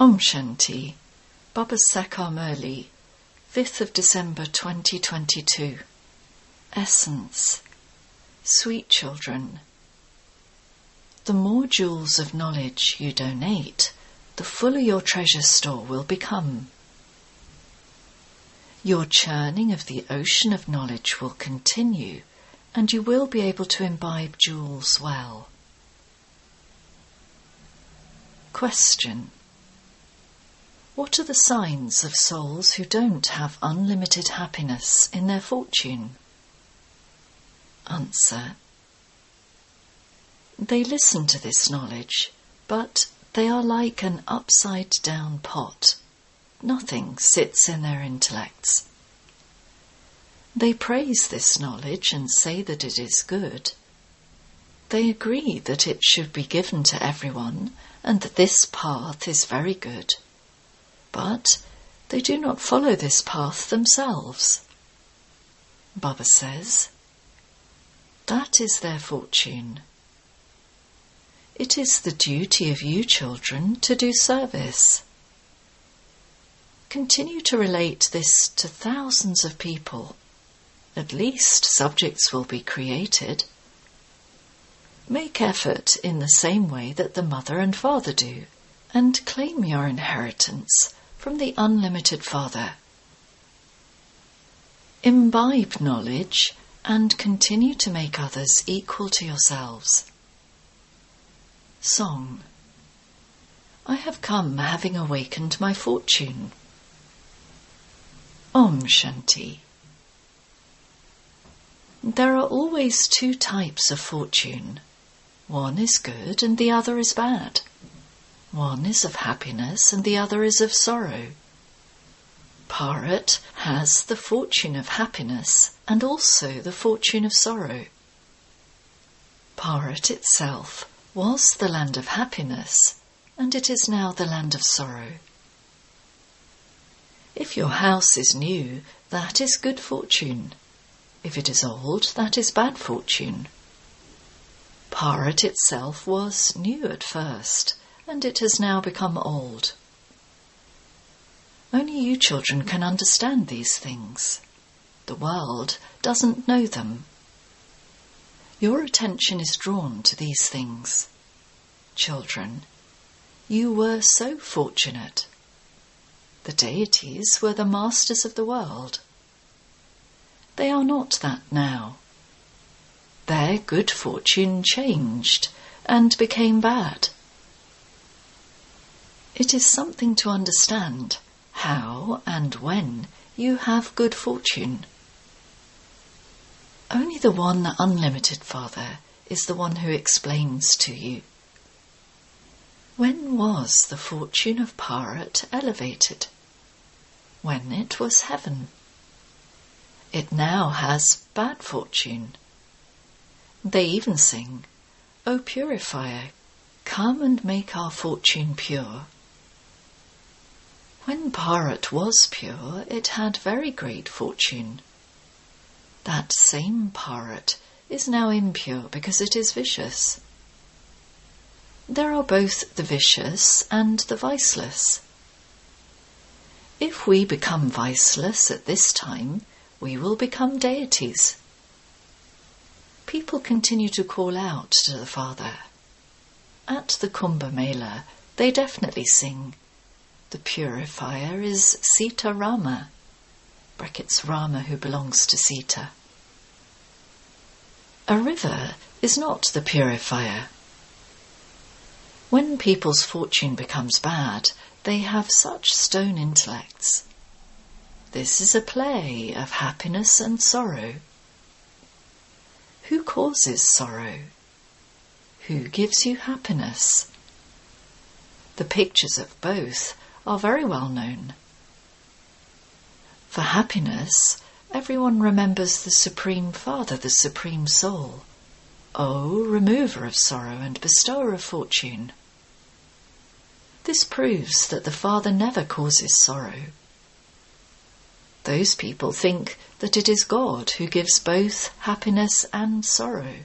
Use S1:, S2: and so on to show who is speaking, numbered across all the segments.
S1: Om Shanti, Baba Sakar Murli, 5th of December 2022. Essence Sweet children, the more jewels of knowledge you donate, the fuller your treasure store will become. Your churning of the ocean of knowledge will continue, and you will be able to imbibe jewels well. Question What are the signs of souls who don't have unlimited happiness in their fortune? Answer They listen to this knowledge, but they are like an upside down pot. Nothing sits in their intellects. They praise this knowledge and say that it is good. They agree that it should be given to everyone and that this path is very good. But they do not follow this path themselves. Baba says, that is their fortune. It is the duty of you children to do service. Continue to relate this to thousands of people. At least subjects will be created. Make effort in the same way that the mother and father do, and claim your inheritance from the unlimited Father. Imbibe knowledge and continue to make others equal to yourselves. Song I have come having awakened my fortune. Om Shanti There are always two types of fortune one is good and the other is bad. One is of happiness and the other is of sorrow. Bharat has the fortune of happiness and also the fortune of sorrow. Bharat itself was the land of happiness and it is now the land of sorrow. If your house is new, that is good fortune. If it is old, that is bad fortune. Bharat itself was new at first, and it has now become old. Only you children can understand these things. The world doesn't know them. Your attention is drawn to these things. Children, you were so fortunate. The deities were the masters of the world. They are not that now their good fortune changed and became bad. It is something to understand how and when you have good fortune. Only the one unlimited Father is the one who explains to you. When was the fortune of Bharat elevated? When it was heaven. It now has bad fortune they even sing, O purifier, come and make our fortune pure. When Bharat was pure, it had very great fortune. That same Bharat is now impure because it is vicious. There are both the vicious and the viceless. If we become viceless at this time, we will become deities people continue to call out to the Father. At the Kumbh Mela, they definitely sing, The purifier is Sita Rama, brackets Rama who belongs to Sita. A river is not the purifier. When people's fortune becomes bad, they have such stone intellects. This is a play of happiness and sorrow. Who causes sorrow? Who gives you happiness? The pictures of both are very well known. For happiness, everyone remembers the Supreme Father, the Supreme Soul. O, remover of sorrow and bestower of fortune. This proves that the Father never causes sorrow. Those people think that it is God who gives both happiness and sorrow.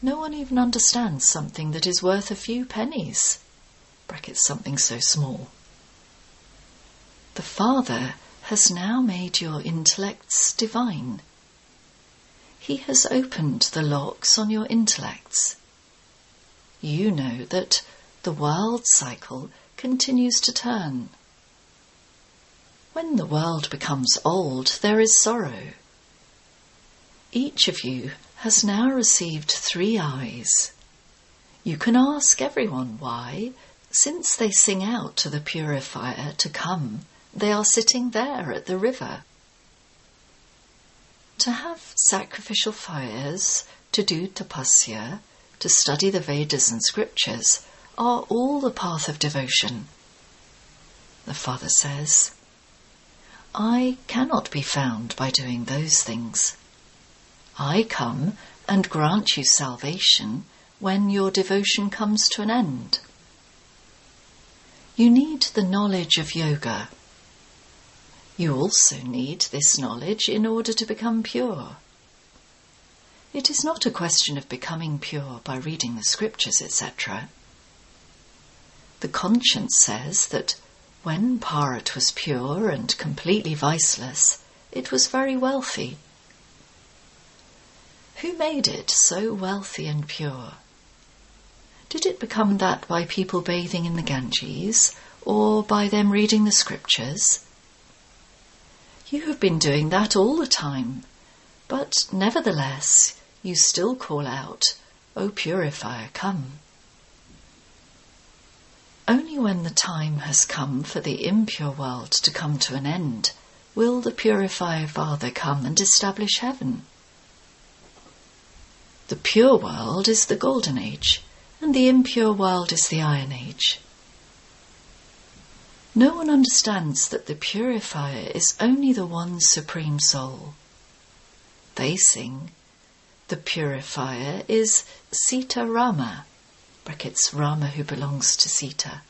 S1: No one even understands something that is worth a few pennies. Brackets something so small. The Father has now made your intellects divine. He has opened the locks on your intellects. You know that the world cycle continues to turn. When the world becomes old, there is sorrow. Each of you has now received three eyes. You can ask everyone why, since they sing out to the purifier to come, they are sitting there at the river. To have sacrificial fires, to do tapasya, to study the Vedas and scriptures are all the path of devotion. The Father says, I cannot be found by doing those things. I come and grant you salvation when your devotion comes to an end. You need the knowledge of yoga. You also need this knowledge in order to become pure. It is not a question of becoming pure by reading the scriptures, etc. The conscience says that when Bharat was pure and completely viceless, it was very wealthy. Who made it so wealthy and pure? Did it become that by people bathing in the Ganges or by them reading the scriptures? You have been doing that all the time, but nevertheless you still call out, O purifier, come. Only when the time has come for the impure world to come to an end will the purifier Father come and establish heaven. The pure world is the golden age, and the impure world is the iron age. No one understands that the purifier is only the one supreme soul. They sing, the purifier is Sita Rama, brackets Rama who belongs to Sita.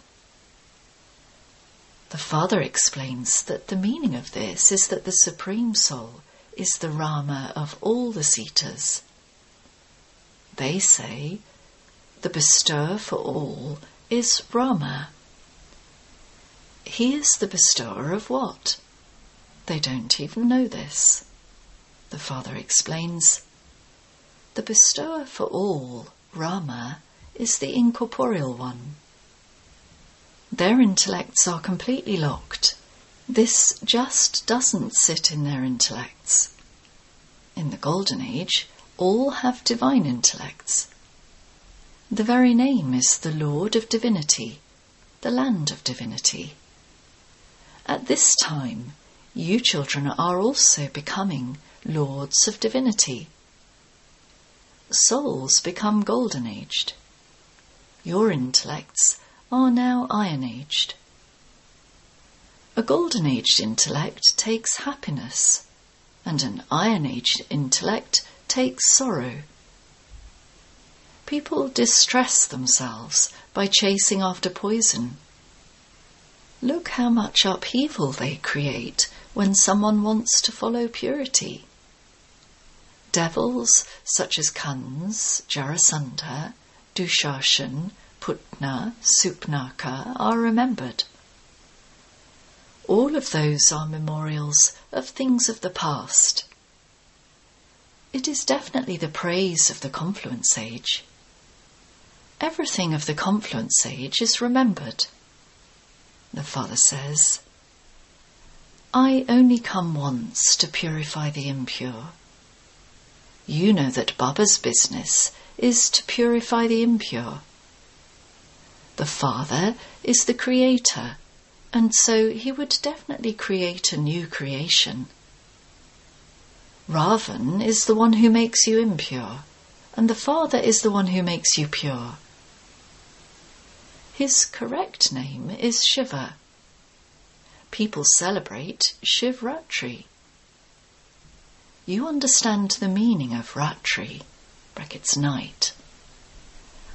S1: The Father explains that the meaning of this is that the Supreme Soul is the Rama of all the Sitas. They say the bestower for all is Rama. He is the bestower of what? They don't even know this. The Father explains the bestower for all, Rama, is the incorporeal one. Their intellects are completely locked. This just doesn't sit in their intellects. In the Golden Age, all have divine intellects. The very name is the Lord of Divinity, the land of divinity. At this time, you children are also becoming lords of divinity. Souls become golden aged. Your intellects are now iron aged. A golden aged intellect takes happiness, and an iron aged intellect takes sorrow. People distress themselves by chasing after poison. Look how much upheaval they create when someone wants to follow purity. Devils such as Kans, Jarasandha, Dushashan, Putna, Supnaka are remembered. All of those are memorials of things of the past. It is definitely the praise of the confluence age. Everything of the confluence age is remembered. The Father says, I only come once to purify the impure. You know that Baba's business is to purify the impure. The Father is the Creator, and so he would definitely create a new creation. Ravan is the one who makes you impure, and the Father is the one who makes you pure. His correct name is Shiva. People celebrate Shivratri. You understand the meaning of Ratri, brackets night.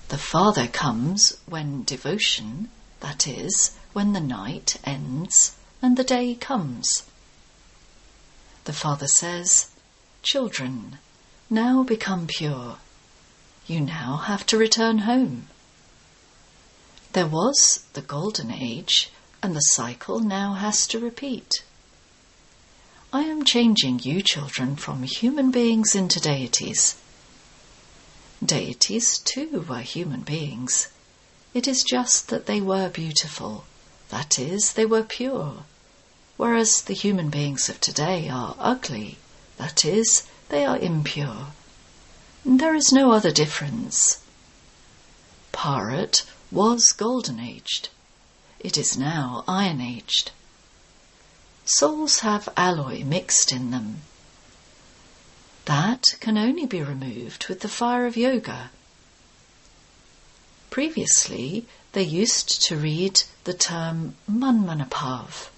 S1: The Father comes when devotion, that is, when the night ends and the day comes. The Father says, Children, now become pure. You now have to return home. There was the golden age, and the cycle now has to repeat. I am changing you children from human beings into deities. Deities, too, were human beings. It is just that they were beautiful, that is, they were pure, whereas the human beings of today are ugly, that is, they are impure. There is no other difference. Bharat was golden aged. It is now iron aged. Souls have alloy mixed in them. That can only be removed with the fire of yoga. Previously, they used to read the term Manmanabhav.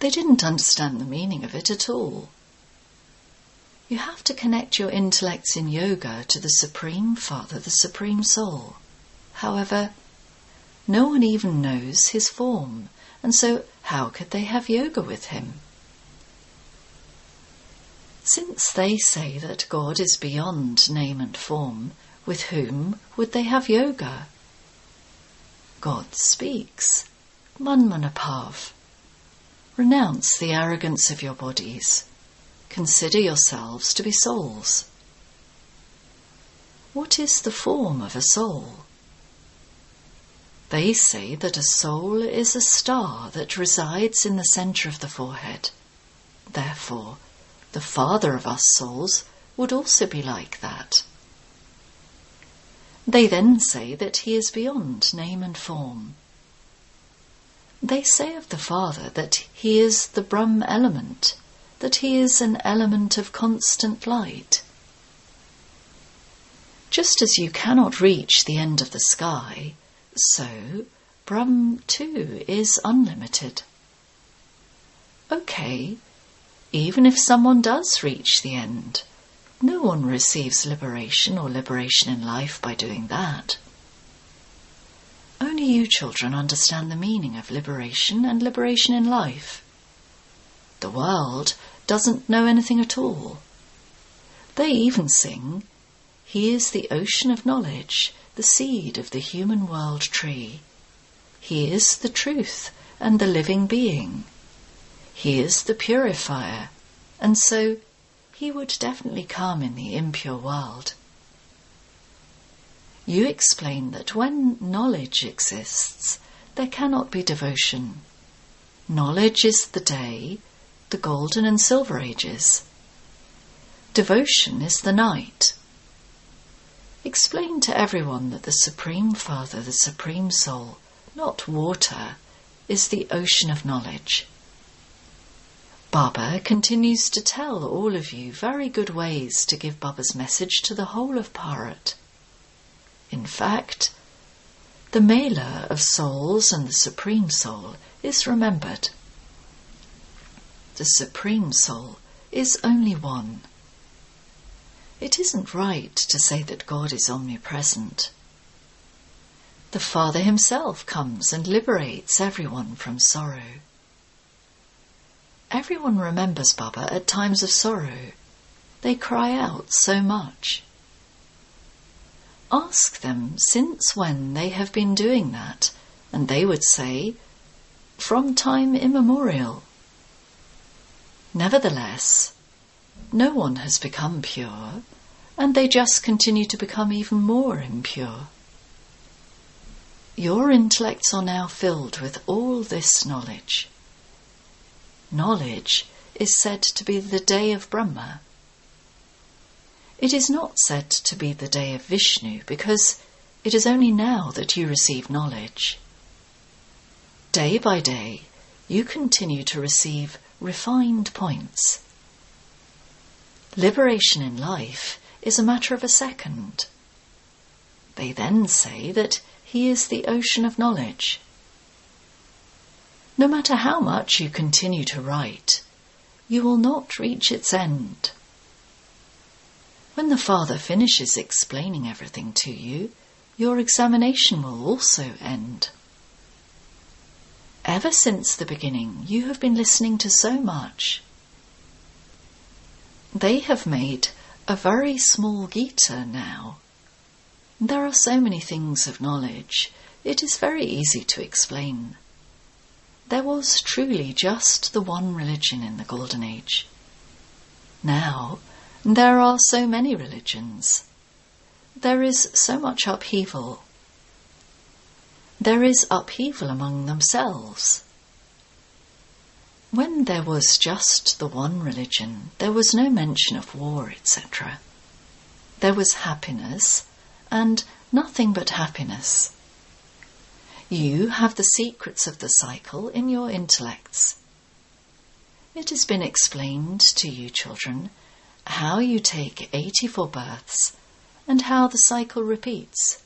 S1: They didn't understand the meaning of it at all. You have to connect your intellects in yoga to the Supreme Father, the Supreme Soul. However, no one even knows his form, and so how could they have yoga with him? Since they say that God is beyond name and form, with whom would they have yoga? God speaks. Manmanabhav. Renounce the arrogance of your bodies. Consider yourselves to be souls. What is the form of a soul? They say that a soul is a star that resides in the center of the forehead. Therefore, the Father of us souls would also be like that. They then say that he is beyond name and form. They say of the Father that he is the Brahm element, that he is an element of constant light. Just as you cannot reach the end of the sky, so Brahm too is unlimited. Okay, even if someone does reach the end, no one receives liberation or liberation in life by doing that. Only you children understand the meaning of liberation and liberation in life. The world doesn't know anything at all. They even sing, He is the ocean of knowledge, the seed of the human world tree. He is the truth and the living being. He is the purifier, and so he would definitely come in the impure world. You explain that when knowledge exists, there cannot be devotion. Knowledge is the day, the golden and silver ages. Devotion is the night. Explain to everyone that the Supreme Father, the Supreme Soul, not water, is the ocean of knowledge. Baba continues to tell all of you very good ways to give Baba's message to the whole of Bharat. In fact, the Mela of souls and the Supreme Soul is remembered. The Supreme Soul is only one. It isn't right to say that God is omnipresent. The Father Himself comes and liberates everyone from sorrow. Everyone remembers Baba at times of sorrow. They cry out so much. Ask them since when they have been doing that, and they would say, from time immemorial. Nevertheless, no one has become pure, and they just continue to become even more impure. Your intellects are now filled with all this knowledge. Knowledge is said to be the day of Brahma. It is not said to be the day of Vishnu because it is only now that you receive knowledge. Day by day, you continue to receive refined points. Liberation in life is a matter of a second. They then say that he is the ocean of knowledge. No matter how much you continue to write, you will not reach its end. When the Father finishes explaining everything to you, your examination will also end. Ever since the beginning, you have been listening to so much. They have made a very small Gita now. There are so many things of knowledge, it is very easy to explain. There was truly just the one religion in the Golden Age. Now, there are so many religions. There is so much upheaval. There is upheaval among themselves. When there was just the one religion, there was no mention of war, etc. There was happiness, and nothing but happiness. You have the secrets of the cycle in your intellects. It has been explained to you, children, how you take 84 births and how the cycle repeats.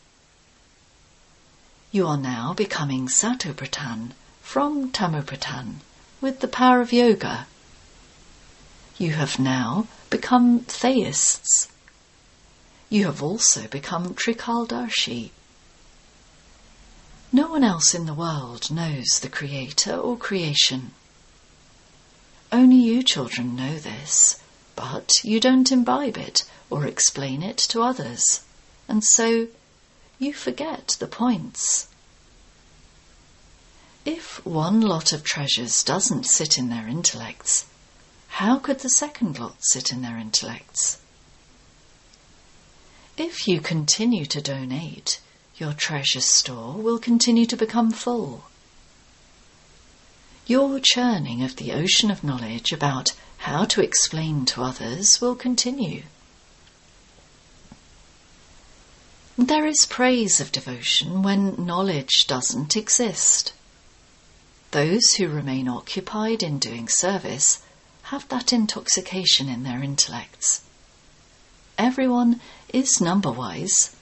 S1: You are now becoming Satopradhan from Tamopradhan with the power of yoga. You have now become theists. You have also become Trikaldarshi no one else in the world knows the Creator or creation. Only you children know this, but you don't imbibe it or explain it to others, and so you forget the points. If one lot of treasures doesn't sit in their intellects, how could the second lot sit in their intellects? If you continue to donate, your treasure store will continue to become full. Your churning of the ocean of knowledge about how to explain to others will continue. There is praise of devotion when knowledge doesn't exist. Those who remain occupied in doing service have that intoxication in their intellects. Everyone is number wise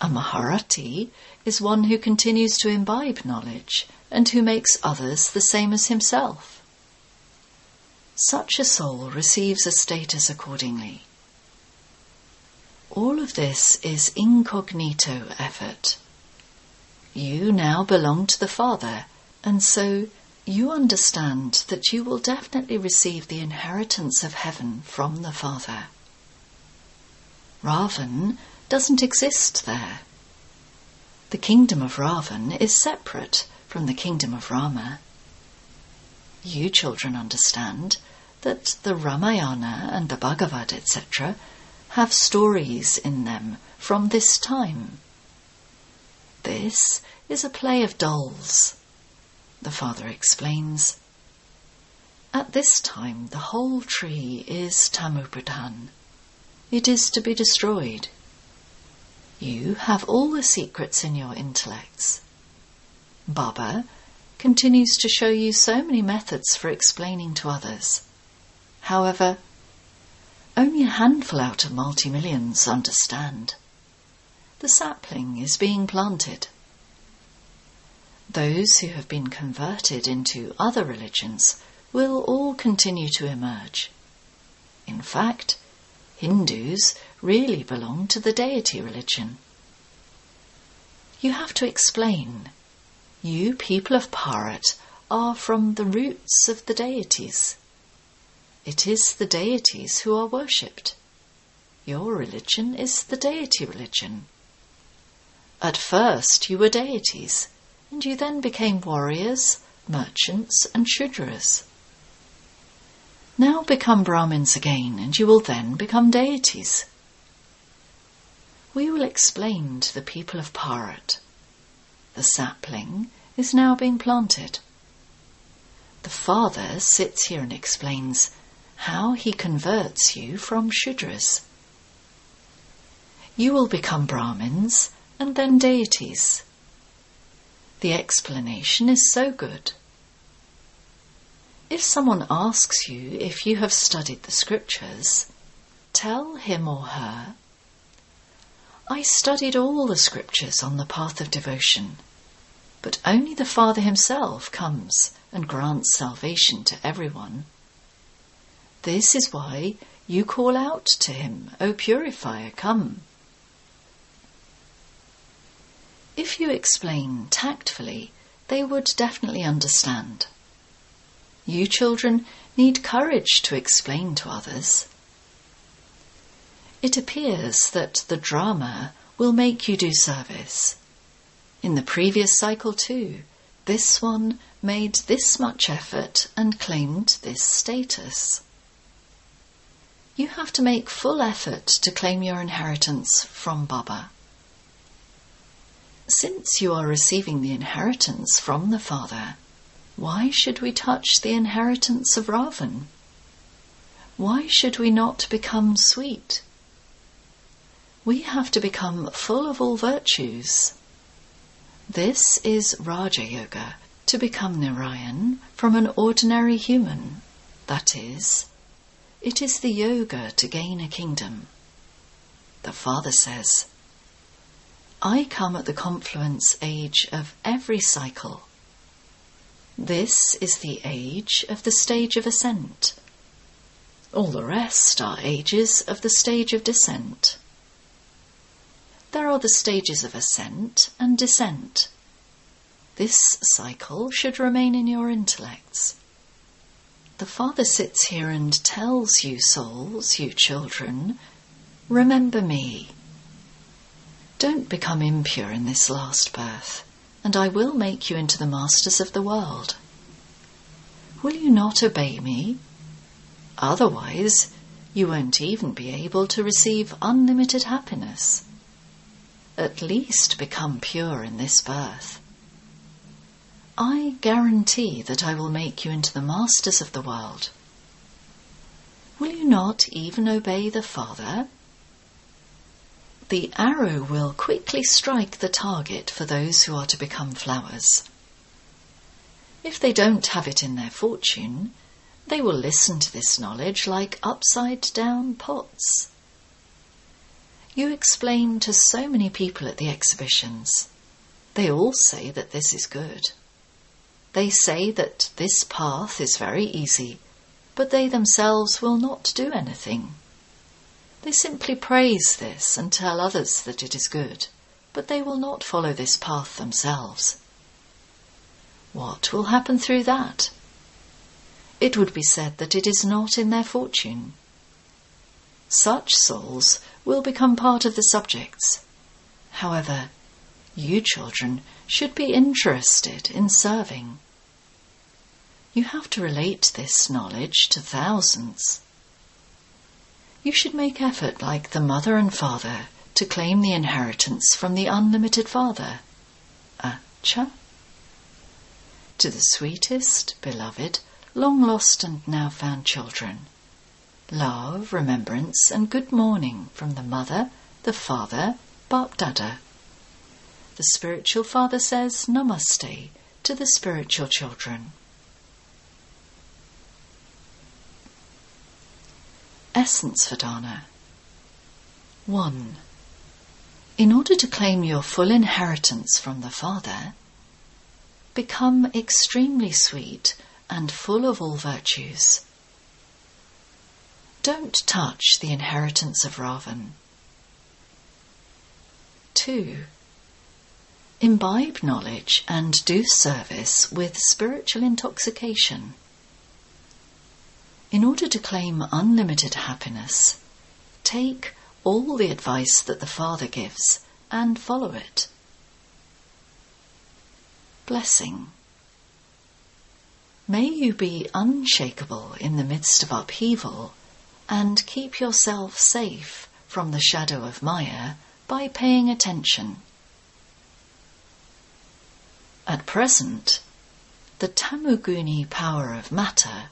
S1: a Maharathi is one who continues to imbibe knowledge and who makes others the same as himself. Such a soul receives a status accordingly. All of this is incognito effort. You now belong to the Father, and so you understand that you will definitely receive the inheritance of heaven from the Father. Ravan doesn't exist there. The kingdom of Ravan is separate from the kingdom of Rama. You children understand that the Ramayana and the Bhagavad, etc., have stories in them from this time. This is a play of dolls. The father explains. At this time, the whole tree is Tamopradhan. It is to be destroyed. You have all the secrets in your intellects. Baba continues to show you so many methods for explaining to others. However, only a handful out of multi-millions understand. The sapling is being planted. Those who have been converted into other religions will all continue to emerge. In fact, Hindus really belong to the deity religion. You have to explain. You people of Bharat are from the roots of the deities. It is the deities who are worshipped. Your religion is the deity religion. At first you were deities, and you then became warriors, merchants, and Shudras. Now become Brahmins again, and you will then become deities. We will explain to the people of Bharat. The sapling is now being planted. The father sits here and explains how he converts you from Shudras. You will become Brahmins and then deities. The explanation is so good. If someone asks you if you have studied the scriptures, tell him or her, I studied all the scriptures on the path of devotion, but only the Father himself comes and grants salvation to everyone. This is why you call out to him, O purifier, come. If you explain tactfully, they would definitely understand. You children need courage to explain to others. It appears that the drama will make you do service. In the previous cycle, too, this one made this much effort and claimed this status. You have to make full effort to claim your inheritance from Baba. Since you are receiving the inheritance from the Father, why should we touch the inheritance of Ravan? Why should we not become sweet? We have to become full of all virtues. This is Raja Yoga, to become Narayan from an ordinary human. That is, it is the yoga to gain a kingdom. The Father says, I come at the confluence age of every cycle. This is the age of the stage of ascent. All the rest are ages of the stage of descent. There are the stages of ascent and descent. This cycle should remain in your intellects. The Father sits here and tells you souls, you children, remember me. Don't become impure in this last birth, and I will make you into the masters of the world. Will you not obey me? Otherwise, you won't even be able to receive unlimited happiness. At least become pure in this birth. I guarantee that I will make you into the masters of the world. Will you not even obey the Father? The arrow will quickly strike the target for those who are to become flowers. If they don't have it in their fortune, they will listen to this knowledge like upside down pots. You explain to so many people at the exhibitions. They all say that this is good. They say that this path is very easy, but they themselves will not do anything. They simply praise this and tell others that it is good, but they will not follow this path themselves. What will happen through that? It would be said that it is not in their fortune. Such souls will become part of the subjects. However, you children should be interested in serving. You have to relate this knowledge to thousands. You should make effort like the mother and father to claim the inheritance from the unlimited father. Acha? To the sweetest, beloved, long lost and now found children. Love, remembrance, and good morning from the mother, the father, Bap Dada. The spiritual father says Namaste to the spiritual children. Essence Vedana 1. In order to claim your full inheritance from the Father, become extremely sweet and full of all virtues. Don't touch the inheritance of Ravan. 2. Imbibe knowledge and do service with spiritual intoxication. In order to claim unlimited happiness, take all the advice that the Father gives and follow it. Blessing. May you be unshakable in the midst of upheaval and keep yourself safe from the shadow of Maya by paying attention. At present, the Tamoguni power of matter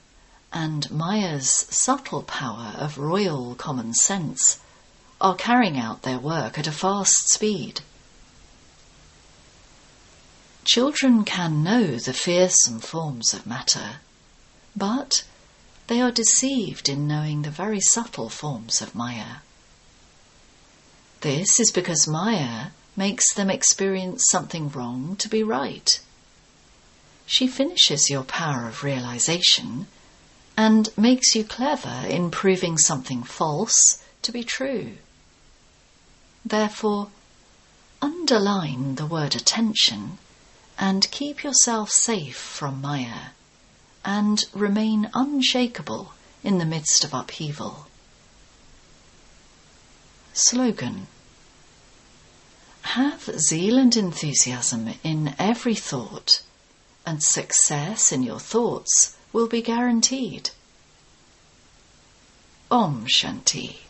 S1: and Maya's subtle power of royal common sense are carrying out their work at a fast speed. Children can know the fearsome forms of matter, but they are deceived in knowing the very subtle forms of Maya. This is because Maya makes them experience something wrong to be right. She finishes your power of realization and makes you clever in proving something false to be true. Therefore, underline the word attention and keep yourself safe from Maya and remain unshakable in the midst of upheaval. Slogan Have zeal and enthusiasm in every thought, and success in your thoughts will be guaranteed. Om Shanti.